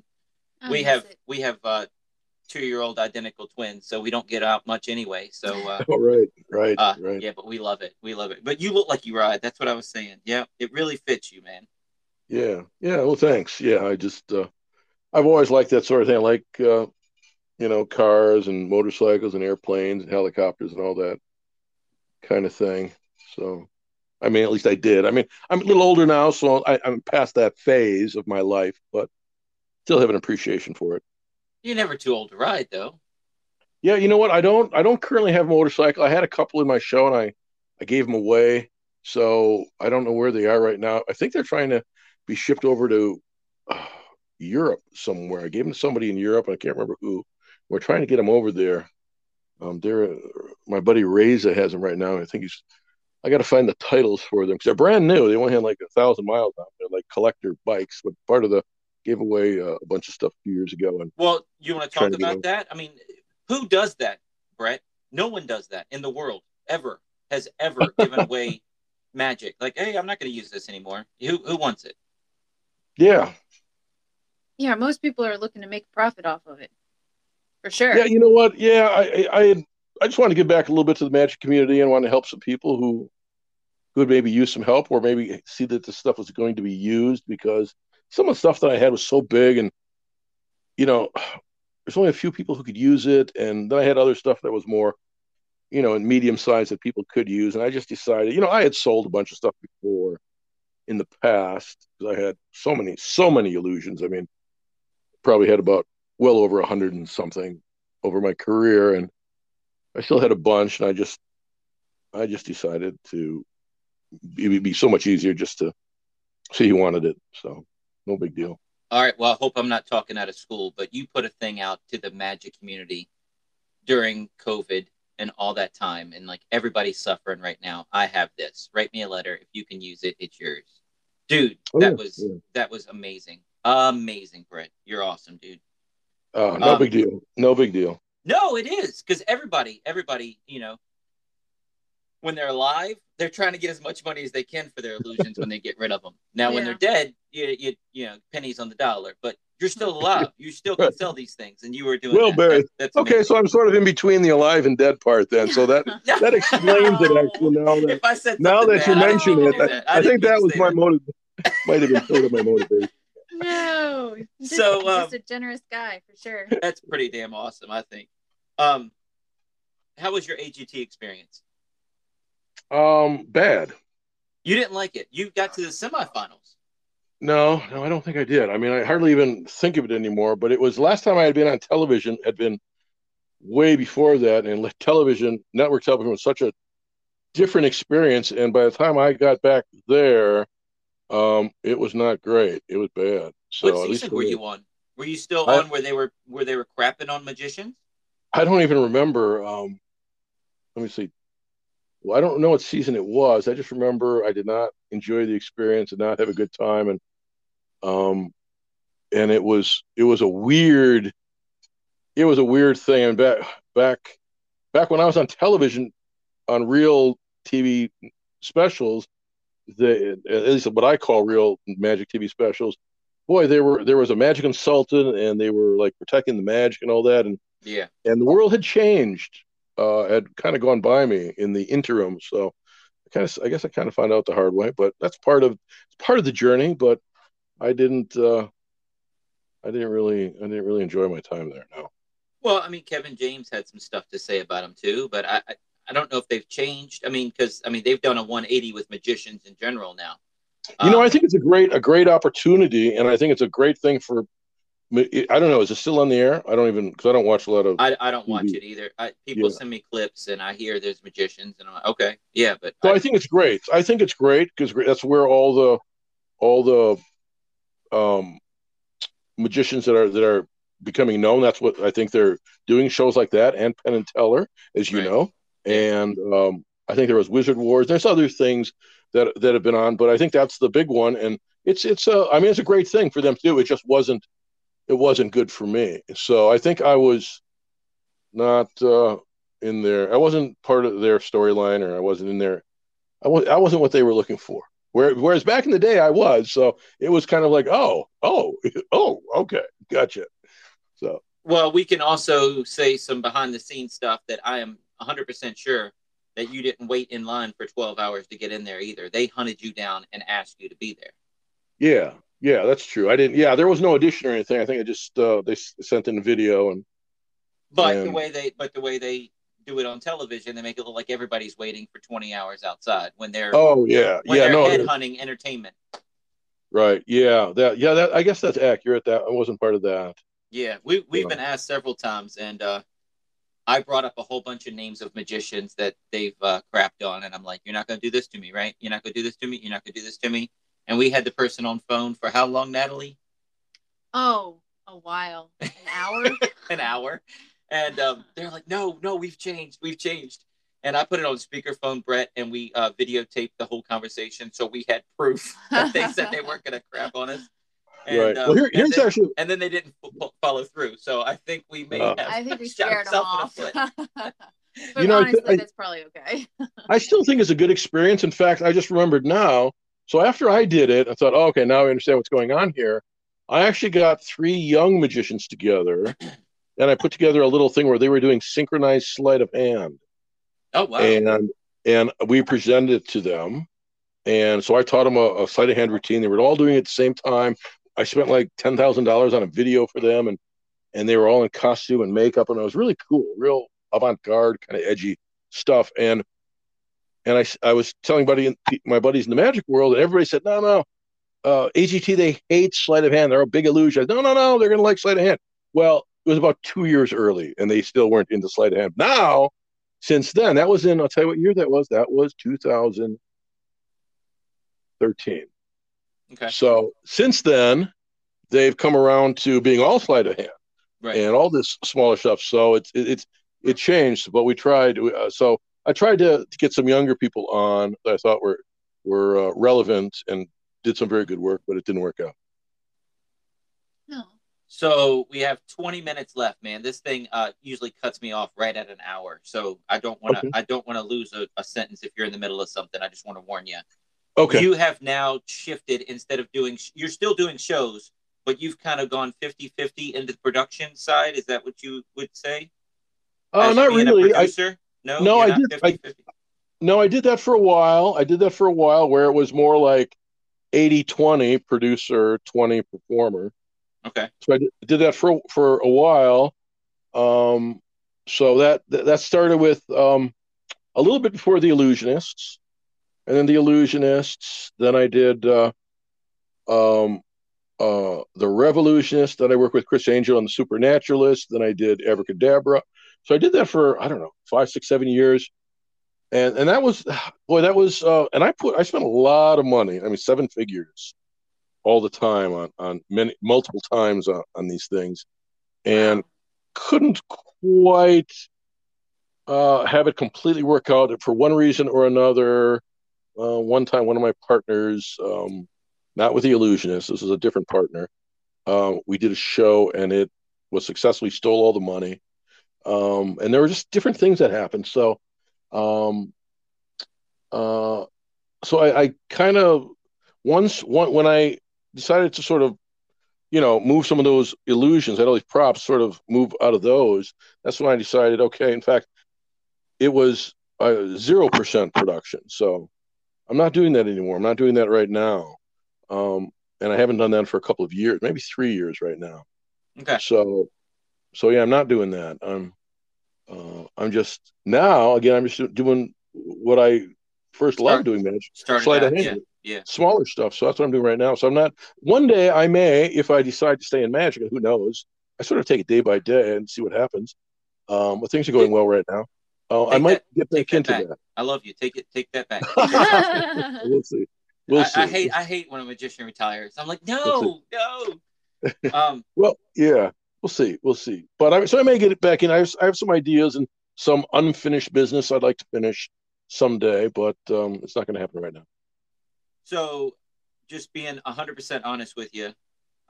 I we have it. we have uh, two year old identical twins, so we don't get out much anyway. So uh, Oh right, right, Uh, right. yeah, but we love it. We love it. But you look like you ride. That's what I was saying. Yeah, it really fits you, man. Yeah, yeah. Well, thanks. Yeah, I just uh, I've always liked that sort of thing. I like uh, you know cars and motorcycles and airplanes and helicopters and all that kind of thing. So, I mean, at least I did. I mean, I'm a little older now, so I, I'm past that phase of my life, but still have an appreciation for it. You're never too old to ride, though. Yeah, you know what? I don't I don't currently have a motorcycle. I had a couple in my show and I I gave them away. So I don't know where they are right now. I think they're trying to be shipped over to uh, Europe somewhere. I gave them to somebody in Europe. I can't remember who. We're trying to get them over there. Um, they're my buddy Reza has them right now. I think he's. I got to find the titles for them because they're brand new. They only had like a thousand miles on. They're like collector bikes, but part of the gave away uh, a bunch of stuff a few years ago. And Well, you want to talk about over- that? I mean, who does that, Brett? No one does that in the world ever. Has ever given away magic? Like, hey, I'm not going to use this anymore. Who who wants it? yeah, Yeah, most people are looking to make profit off of it. For sure. Yeah, you know what? Yeah, I, I, I, I just want to give back a little bit to the magic community and want to help some people who, who would maybe use some help or maybe see that this stuff was going to be used because some of the stuff that I had was so big and, you know, there's only a few people who could use it, and then I had other stuff that was more, you know, in medium size that people could use, and I just decided, you know, I had sold a bunch of stuff before in the past because I had so many, so many illusions. I mean, probably had about well over a hundred and something over my career and I still had a bunch and I just I just decided to it would be so much easier just to see who wanted it. So no big deal. All right. Well, I hope I'm not talking out of school, but you put a thing out to the magic community during COVID and all that time, and like everybody's suffering right now. I have this. Write me a letter. If you can use it, it's yours, dude. Oh, that yeah, was yeah. that was amazing, amazing, Brett. You're awesome, dude. Uh, no Um, big deal. No big deal. No, it is because everybody, everybody, you know, when they're alive, they're trying to get as much money as they can for their illusions when they get rid of them. Now, when they're dead, you, you, you know, pennies on the dollar, but you're still alive. You still can sell these things, and you were doing Well, that. Barry, That- that's Okay, so I'm sort of in between the alive and dead part then. So that that explains it actually now that If I said now something that you bad, I mention it, that. I, I didn't think that was say my motive. Might have been part of my motivation. No. Just, So, just um, a generous guy for sure. That's pretty damn awesome, I think. Um, how was your AGT experience? Um, bad. You didn't like it. You got to the semifinals. No, no, I don't think I did. I mean, I hardly even think of it anymore. But it was last time I had been on television had been way before that, and television, network television was such a different experience. And by the time I got back there, um, it was not great. It was bad. So what season were you on? Were you still I- on where they were where they were crapping on magicians? I don't even remember. Um, let me see. Well, I don't know what season it was. I just remember I did not enjoy the experience, did not have a good time, and um, and it was it was a weird, it was a weird thing. And back back back when I was on television, on real TV specials, the at least what I call real magic TV specials, boy, there were there was a magic consultant, and they were like protecting the magic and all that, and Yeah. and the world had changed uh had kind of gone by me in the interim so i kind of i guess i kind of found out the hard way but that's part of part of the journey but i didn't uh i didn't really i didn't really enjoy my time there no Well, I mean, Kevin James had some stuff to say about him too, but I I, I don't know if they've changed. I mean, because I mean they've done a 180 with magicians in general now. you know Um, i think it's a great a great opportunity and i think it's a great thing for i don't know is it still on the air i don't even because i don't watch a lot of I, I don't watch it either. I, people Yeah. send me clips and I hear there's magicians and I'm like, okay, yeah, but So I- I think it's great. I think it's great because that's where all the all the um, magicians that are that are becoming known. That's what I think they're doing shows like that and Penn and Teller, as you Right. know. And um, I think there was Wizard Wars. There's other things that that have been on, but I think that's the big one. And it's it's a I mean it's a great thing for them to do. It just wasn't it wasn't good for me. So I think I was not uh, in there. I wasn't part of their storyline, or I wasn't in there. I was I wasn't what they were looking for. Where, whereas back in the day, I was. So it was kind of like, oh, oh, oh, okay, gotcha. So well, we can also say some behind the scenes stuff that I am 100% sure that you didn't wait in line for 12 hours to get in there either. They hunted you down and asked you to be there. yeah, yeah, that's true. I didn't. Yeah, there was no audition or anything. I think I just uh, they sent in a video and But the way they but the way they do it on television, they make it look like everybody's waiting for 20 hours outside when they're oh yeah, when yeah, they're no, headhunting entertainment. right, yeah, that yeah, that I guess that's accurate. That I wasn't part of that. Yeah, we we've Yeah. been asked several times, and uh, I brought up a whole bunch of names of magicians that they've uh, crapped on, and I'm like, "You're not going to do this to me, right? You're not going to do this to me. You're not going to do this to me." And we had the person on phone for how long, Natalie? Oh, a while. An hour? An hour, and um, they're like, "No, no, we've changed. We've changed." And I put it on speakerphone, Brett, and we uh, videotaped the whole conversation, so we had proof that they said they weren't going to crap on us. And, right. um, well, here, and here's then- actually and then they didn't f- follow through. So I think we may Uh, have. I think we shot scared them ourselves off. foot. but You know, honestly, I- that's probably okay. I still think it's a good experience. In fact, I just remembered now. So after I did it, I thought, oh, okay, now I understand what's going on here. I actually got three young magicians together, and I put together a little thing where they were doing synchronized sleight of hand, Oh wow! and and we presented it to them. And so I taught them a, a sleight of hand routine. They were all doing it at the same time. I spent like ten thousand dollars on a video for them, and and they were all in costume and makeup, and it was really cool, real avant garde, kind of edgy stuff. And and I, I was telling buddy my buddies in the magic world, and everybody said, no, no, uh, AGT they hate sleight of hand. They're a big illusion. No, no, no, they're gonna like sleight of hand. Well, it was about two years early, and they still weren't into sleight of hand. Now, since then, that was in I'll tell you what year that was. That was 2013. okay, So since then, they've come around to being all sleight of hand right. and all this smaller stuff. So it's it, it's it changed, but we tried. Uh, so I tried to, to get some younger people on that I thought were were uh, relevant and did some very good work, but it didn't work out. no. So we have 20 minutes left, man. This thing uh, usually cuts me off right at an hour, so I don't want to. Okay. I don't want to lose a, a sentence if you're in the middle of something. I just want to warn you. Okay. You have now shifted instead of doing. You're still doing shows, but you've kind of gone 50-50 into the production side. Is that what you would say? uh, As not being a really. I, producer? No, No, I did- I- 50-50? no, I did that for a while. I did that for a while where it was more like 80 20 producer, 20 performer. Okay. So I did, that for for a while. Um, so that that started with um, a little bit before the Illusionists, and then the Illusionists. Then I did uh, um, uh, the Revolutionists. Then I worked with Criss Angel on the Supernaturalist. Then I did Abracadabra. So I did that for I don't know five, six, seven years, and and that was boy that was uh, and I put I spent a lot of money. I mean seven figures all the time on on many multiple times on, on these things, and couldn't quite uh, have it completely work out for one reason or another. Uh, one time, one of my partners, um, not with the illusionist, this is a different partner. Uh, we did a show and it was successfully stole all the money. Um, and there were just different things that happened. So, um, uh, so I, I kind of once one when I decided to sort of you know, move some of those illusions, I had all these props, sort of move out of those. That's when I decided, okay, in fact, it was zero percent production. So I'm not doing that anymore. I'm not doing that right now. Um, and I haven't done that for a couple of years, maybe three years right now. Okay. So, so yeah, I'm not doing that. I'm, uh, I'm just now again. I'm just doing what I first Start- loved doing, man. Started Sleight of hand yeah, yeah. smaller stuff. So that's what I'm doing right now. So I'm not. One day I may, if I decide to stay in magic, and who knows, I sort of take it day by day and see what happens. Um, but things are going well right now. Uh, I might that- get back that into back. that. I love you. Take it. Take that back. we'll see. We'll I, see. I hate. I hate when a magician retires. I'm like, We'll no, no. Um, Well, yeah, we'll see. We'll see. But I so I may get it back in. I have, I have some ideas and some unfinished business I'd like to finish someday, but um, it's not going to happen right now. so just being 100% honest with you,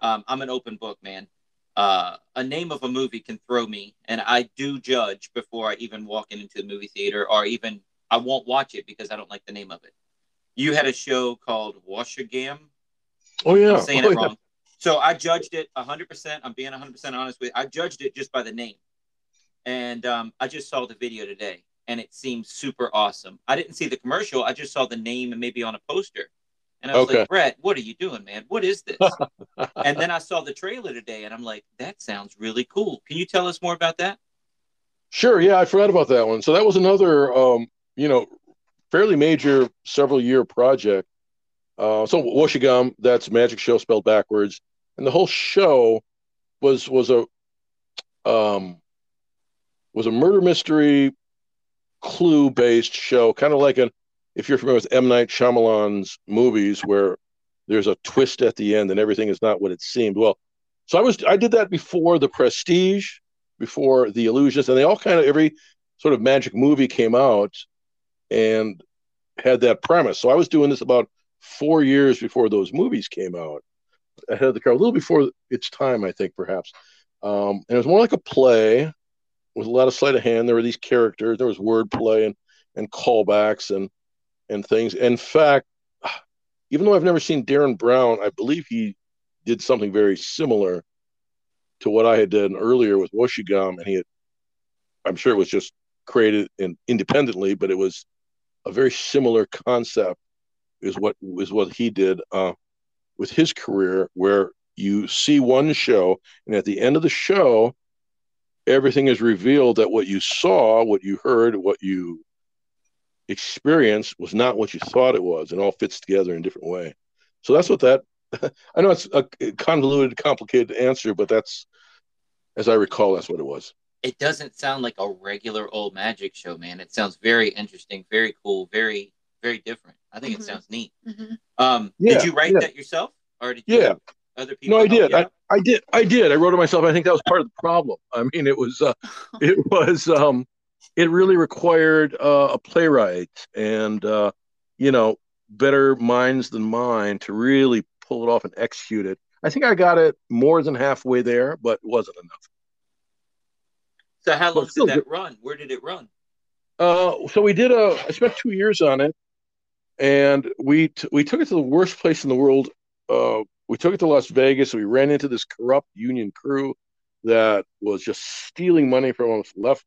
um, I'm an open book, man. Uh, a name of a movie can throw me, and I do judge before I even walk into the movie theater, or even I won't watch it because I don't like the name of it. You had a show called Washagam. Oh yeah, I'm saying oh, it yeah. wrong. So I judged it 100%. I'm being 100% honest with you. I judged it just by the name. And um, I just saw the video today and it seemed super awesome. I didn't see the commercial. I just saw the name and maybe on a poster. And I was Okay. like, Brett, what are you doing, man? What is this? and then I saw the trailer today and I'm like, that sounds really cool. Can you tell us more about that? Sure. Yeah, I forgot about that one. So that was another, um, you know, fairly major several year project. Uh, so Washigam, that's magic show spelled backwards, and the whole show was was a um, was a murder mystery clue based show, kind of like a if you're familiar with M Night Shyamalan's movies, where there's a twist at the end and everything is not what it seemed. Well, so I was I did that before the Prestige, before the Illusions, and they all kind of every sort of magic movie came out and had that premise. So I was doing this about four years before those movies came out. Ahead of the curve, a little before its time, I think, perhaps. Um, and it was more like a play with a lot of sleight of hand. There were these characters, there was wordplay and and callbacks and and things. In fact, even though I've never seen Derren Brown, I believe he did something very similar to what I had done earlier with Woshigam, and he had, I'm sure it was just created in, independently, but it was a very similar concept is what is what he did uh, with his career, where you see one show, and at the end of the show, everything is revealed that what you saw, what you heard, what you experienced was not what you thought it was, and all fits together in a different way. So that's what that. I know it's a convoluted, complicated answer, but that's, as I recall, that's what it was. It doesn't sound like a regular old magic show, man. It sounds very interesting, very cool, very, very different. I think Mhm. it sounds neat. Mhm. Um, Yeah, did you write yeah. that yourself, or did you Yeah. other people? No, I did. I. I did. I did. I wrote it myself. I think that was part of the problem. I mean, it was. Uh, it was. Um, it really required uh, a playwright and uh, you know better minds than mine to really pull it off and execute it. I think I got it more than halfway there, but it wasn't enough. So how long did that run? Where did it run? Uh, so we did a. I spent two years on it, and we t- we took it to the worst place in the world. Uh, we took it to Las Vegas. We ran into this corrupt union crew that was just stealing money from us left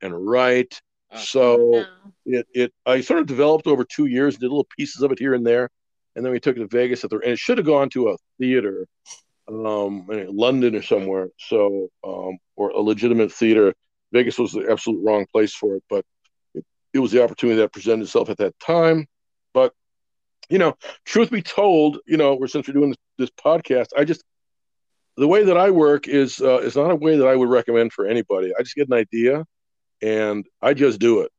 and right. Oh. so No. it it I sort of developed over two years, did little pieces of it here and there. and then we took it to Vegas at the and it should have gone to a theater, um, in London or somewhere. So um, or a legitimate theater. Vegas was the absolute wrong place for it, but it, it was the opportunity that presented itself at that time. You know, truth be told, you know, since we're doing this, this podcast, I just the way that I work is uh, is not a way that I would recommend for anybody. I just get an idea, and I just do it.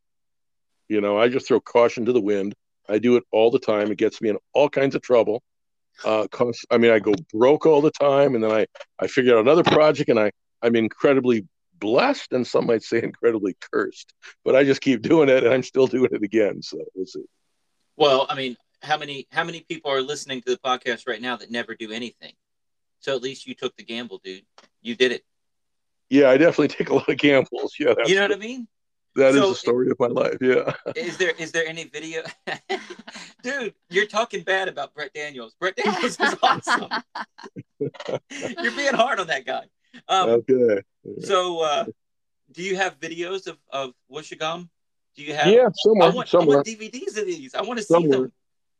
You know, I just throw caution to the wind. I do it all the time. It gets me in all kinds of trouble. Uh, cause, I mean, I go broke all the time, and then I I figure out another project, and I I'm incredibly blessed, and some might say incredibly cursed. But I just keep doing it, and I'm still doing it again. So we'll see. Well, I mean, how many how many people are listening to the podcast right now that never do anything? So at least you took the gamble, dude. You did it. Yeah, I definitely take a lot of gambles. Yeah, you know what I mean. That so is the story it, of my life. Yeah. Is there is there any video, dude? You're talking bad about Brett Daniels. Brett Daniels is awesome. you're being hard on that guy. Um, okay. So, uh, do you have videos of of Washagum? Do you have? Yeah, somewhere. I want, somewhere. I want DVDs of these. I want to see somewhere. them.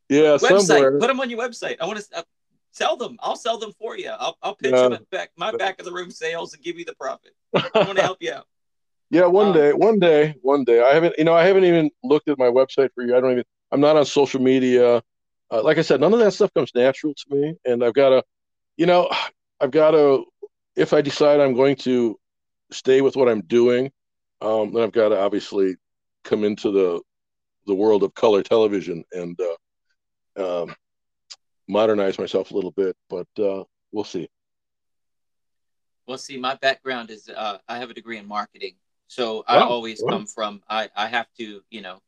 Yeah, website. somewhere. Put them on your website. I want to uh, sell them. I'll sell them for you. I'll, I'll pitch them at back my back of the room sales and give you the profit. I want to help you out. Yeah, one um, day, one day, one day. I haven't, you know, I haven't even looked at my website for you. I don't even. I'm not on social media. Uh, like I said, none of that stuff comes natural to me, and I've got to, you know, I've got to. If I decide I'm going to stay with what I'm doing, um, then I've got to obviously come into the the world of color television and uh, um, modernize myself a little bit. But uh, we'll see. Well, see, my background is uh, I have a degree in marketing, so I always come from I, I have to you know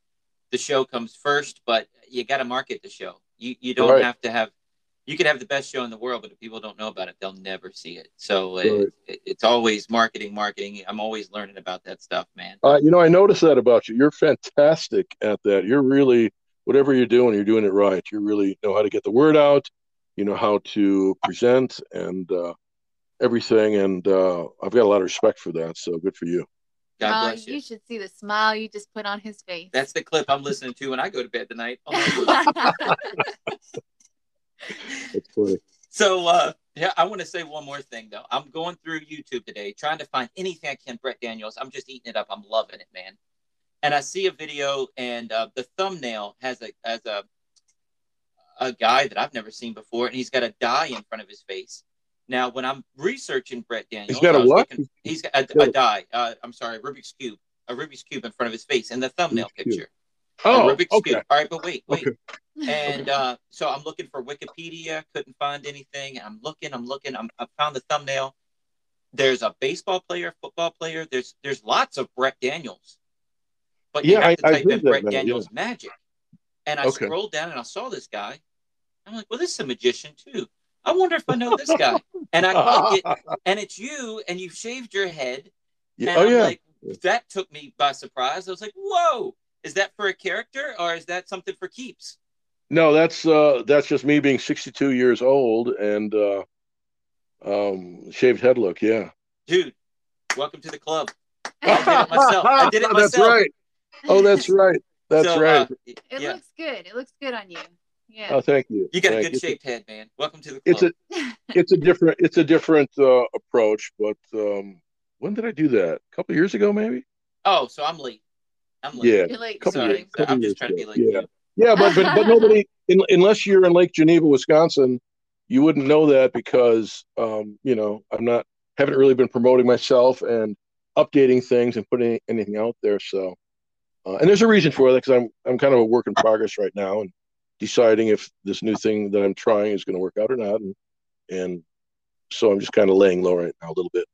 the show comes first, but you got to market the show. You you don't right. have to have you could have the best show in the world, but if people don't know about it, they'll never see it. So right. it, it, it's always marketing, marketing. I'm always learning about that stuff, man. Uh, you know, I noticed that about you. You're fantastic at that. You're really whatever you're doing, you're doing it right. You really know how to get the word out. You know how to present and uh, everything, and uh, I've got a lot of respect for that. So good for you. God oh, bless you. You should see the smile you just put on his face. That's the clip I'm listening to when I go to bed tonight. That's funny. So, uh, yeah, I want to say one more thing though. I'm going through YouTube today, trying to find anything I can. Brett Daniels. I'm just eating it up. I'm loving it, man. And I see a video, and uh, the thumbnail has a has a a guy that I've never seen before, and he's got a die in front of his face. Now, when I'm researching Brett Daniels, he's got a what? Looking, he's got a, a die. Uh, I'm sorry, Rubik's cube, a Rubik's cube in front of his face in the thumbnail Rubik's picture. Cube. Oh, Rubik's okay. Cube. All right, but wait, wait. Okay. And uh, so I'm looking for Wikipedia, couldn't find anything. I'm looking, I'm looking. I'm, I found the thumbnail. There's a baseball player, football player. There's there's lots of Brett Daniels, but you yeah, have to I, type I in Brett that, Daniels yeah. magic. And I okay. scrolled down and I saw this guy. I'm like, well, this is a magician too. I wonder if I know this guy. and I click it, and it's you, and you've shaved your head. Yeah. And oh, I'm yeah. like, that took me by surprise. I was like, whoa is that for a character or is that something for keeps? No, that's uh that's just me being 62 years old and uh um shaved head look, yeah. Dude, welcome to the club. I did it myself. I did it myself. That's right. Oh, that's right. That's so, right. Uh, it yeah. looks good. It looks good on you. Yeah. Oh, thank you. You got thank a good shaped head, man. Welcome to the club. It's a it's a different it's a different uh, approach, but um when did I do that? A couple years ago, maybe. Oh, so I'm late. I'm late. Yeah, you're late. Sorry, years, I'm just trying ago. to be like yeah. You. Yeah, but but but nobody, in, unless you're in Lake Geneva, Wisconsin, you wouldn't know that because um, you know I'm not haven't really been promoting myself and updating things and putting anything out there. So, uh, and there's a reason for that because I'm I'm kind of a work in progress right now and deciding if this new thing that I'm trying is going to work out or not, and and so I'm just kind of laying low right now a little bit.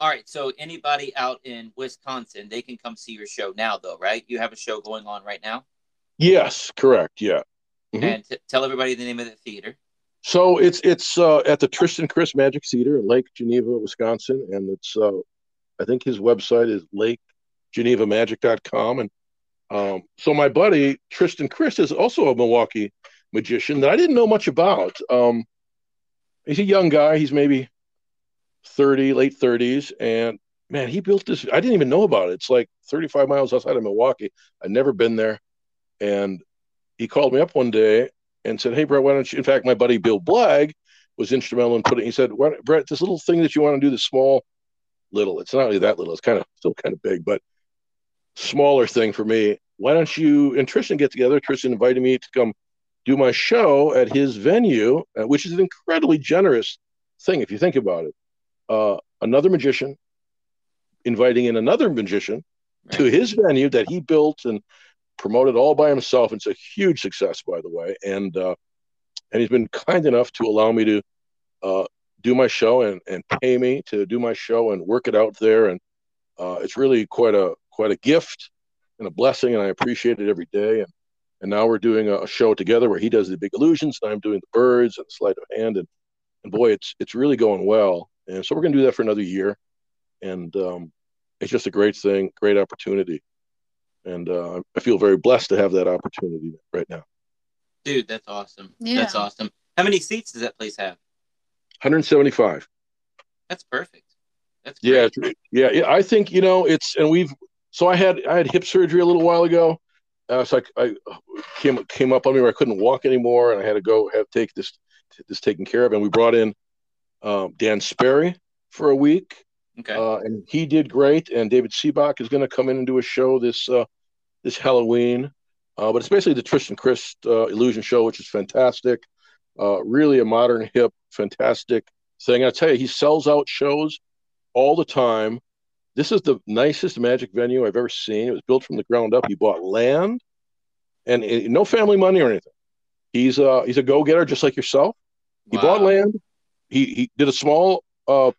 All right. So anybody out in Wisconsin, they can come see your show now, though, right? You have a show going on right now. Yes, correct. Yeah. Mm-hmm. And t- tell everybody the name of the theater. So it's it's uh, at the Tristan Crist Magic Theater in Lake Geneva, Wisconsin, and it's uh, I think his website is lakegenevamagic.com. And um, so my buddy Tristan Crist is also a Milwaukee magician that I didn't know much about. Um, he's a young guy. He's maybe 30, late 30s. And man, he built this. I didn't even know about it. It's like 35 miles outside of Milwaukee. I'd never been there. And he called me up one day and said, "Hey, Brett, why don't you?" In fact, my buddy Bill Blagg was instrumental in putting. He said, "Brett, this little thing that you want to do, the small, little. It's not really that little. It's kind of still kind of big, but smaller thing for me. Why don't you and Tristan get together? Tristan invited me to come do my show at his venue, uh, which is an incredibly generous thing if you think about it. Uh, another magician inviting in another magician right. to his venue that he built and promoted all by himself. It's a huge success, by the way, and uh, and he's been kind enough to allow me to uh, do my show and, and pay me to do my show and work it out there. And uh, it's really quite a quite a gift and a blessing, and I appreciate it every day. And and now we're doing a, show together where he does the big illusions and I'm doing the birds and sleight of hand, and and boy, it's it's really going well. And so we're going to do that for another year, and um, it's just a great thing, great opportunity, and uh, I feel very blessed to have that opportunity right now. Dude, that's awesome. Yeah. That's awesome. How many seats does that place have? 175. That's perfect. That's yeah, yeah, yeah. I think you know it's, and we've. So I had I had hip surgery a little while ago. Uh, so I, I came came up on me where I couldn't walk anymore, and I had to go have take this this taken care of. And we brought in um, Dan Sperry for a week, okay, uh, and he did great. And David Seebach is going to come in and do a show this uh, this Halloween. Uh, but it's basically the Tristan Crist uh, illusion show, which is fantastic. Uh, really a modern, hip, fantastic thing. I tell you, he sells out shows all the time. This is the nicest magic venue I've ever seen. It was built from the ground up. He bought land and it, no family money or anything. He's a he's a go getter just like yourself. He wow. bought land. He he did a small uh,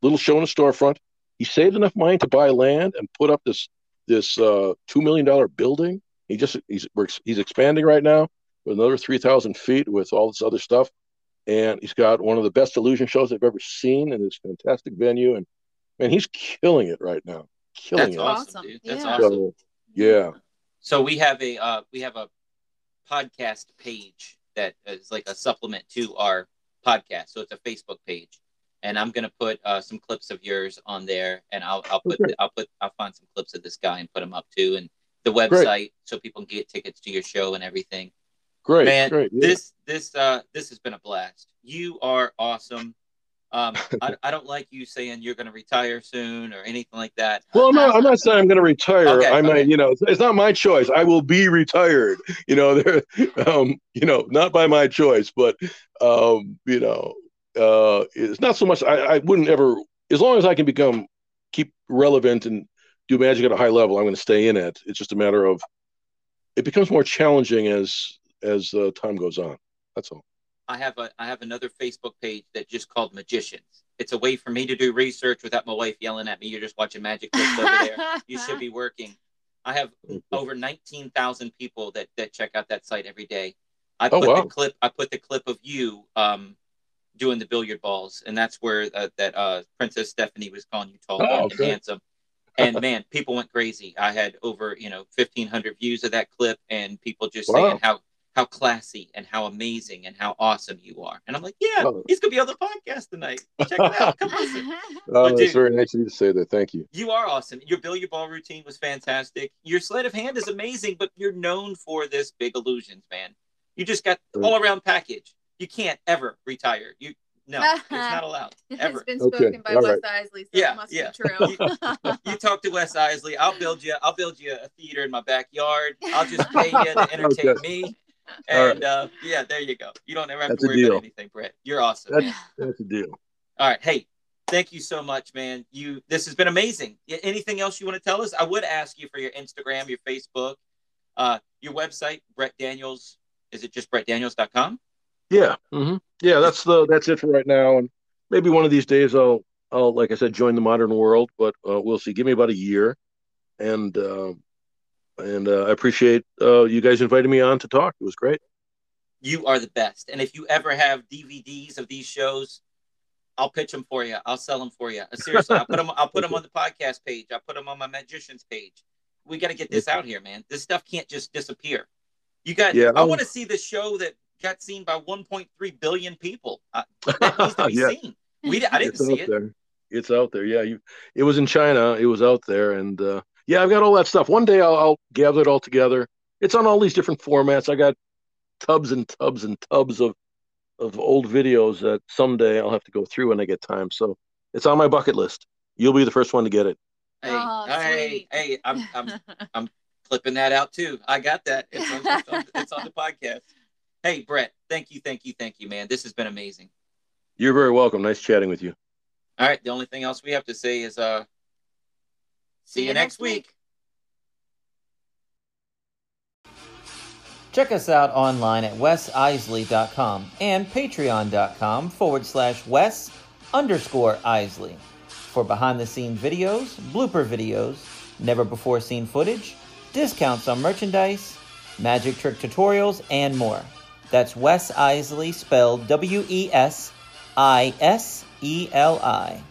little show in a storefront. He saved enough money to buy land and put up this this uh, two million dollar building. He just he's he's expanding right now with another 3,000 feet with all this other stuff. And he's got one of the best illusion shows I've ever seen in this fantastic venue. And man, he's killing it right now. Killing That's it. Awesome, dude. That's yeah. awesome. So, yeah. So we have a uh, we have a podcast page that is like a supplement to our podcast. So it's a Facebook page, and I'm gonna put uh, some clips of yours on there, and I'll I'll put okay. I'll put I'll find some clips of this guy and put them up too, and the website Great. so people can get tickets to your show and everything. Great, man. Great, yeah. This this uh this has been a blast. You are awesome. Um, I, I don't like you saying you're going to retire soon or anything like that. Well, no, I'm not saying I'm going to retire. Okay, I might, you know, it's, it's, not my choice. I will be retired. You know, there, um, you know, not by my choice, but um, you know, uh, it's not so much. I, I wouldn't ever, as long as I can become keep relevant and do magic at a high level, I'm going to stay in it. It's just a matter of it becomes more challenging as as uh, time goes on. That's all. I have a I have another Facebook page that just called Magicians. It's a way for me to do research without my wife yelling at me. You're just watching magic clips over there. You should be working. I have over nineteen thousand people that that check out that site every day. I oh, put wow. the clip. I put the clip of you um, doing the billiard balls, and that's where uh, that uh, Princess Stephanie was calling you tall oh, and handsome. And man, people went crazy. I had over you know fifteen hundred views of that clip, and people just wow. saying how how classy and how amazing and how awesome you are. And I'm like, yeah, oh. he's gonna be on the podcast tonight. Check it out. Come listen. Oh, that's very nice of you to say that. Thank you. You are awesome. Your billiard ball routine was fantastic. Your sleight of hand is amazing, but you're known for this big illusions, man. You just got all around package. You can't ever retire. You no, it's not allowed. Ever. It's been spoken okay. by all Wes right. Isley, so yeah, it must yeah. be true. you, you, talk to Wes Isley. I'll build you. I'll build you a theater in my backyard. I'll just pay you to entertain okay. me. And right. uh, yeah, there you go. You don't ever have that's to worry about anything, Brett. You're awesome. That's, that's a deal. All right. Hey, thank you so much, man. You this has been amazing. Anything else you want to tell us? I would ask you for your Instagram, your Facebook, uh, your website, Brett Daniels. Is it just brettdaniels.com? Yeah. Mm-hmm. Yeah, that's the that's it for right now. And maybe one of these days I'll I'll like I said join the modern world, but uh, we'll see. Give me about a year, and uh, and uh, I appreciate uh, you guys inviting me on to talk. It was great. You are the best. And if you ever have DVDs of these shows, I'll pitch them for you. I'll sell them for you. Uh, seriously, I'll put them. I'll put them on the podcast page. I'll put them on my magicians page. We got to get this out here, man. This stuff can't just disappear. You got. Yeah, I want to see the show that got seen by 1.3 billion people. Uh, that needs to be yeah. seen. We. I didn't it's see it. There. It's out there. Yeah, you. It was in China. It was out there, and uh, yeah, I've got all that stuff. One day I'll, I'll gather it all together. It's on all these different formats. I got tubs and tubs and tubs of of old videos that someday I'll have to go through when I get time. So it's on my bucket list. You'll be the first one to get it. Hey, Oh, hey, sweet. hey, I'm, I'm clipping that out too. I got that. It's on, it's on, it's on the podcast. Hey, Brett, thank you, thank you, thank you, man. This has been amazing. You're very welcome. Nice chatting with you. All right, the only thing else we have to say is uh see, you next week. Check us out online at wesisley.com and patreon.com forward slash wes underscore isley for behind the scenes videos, blooper videos, never before seen footage, discounts on merchandise, magic trick tutorials, and more. That's Wes Isley spelled W E S I S E L I.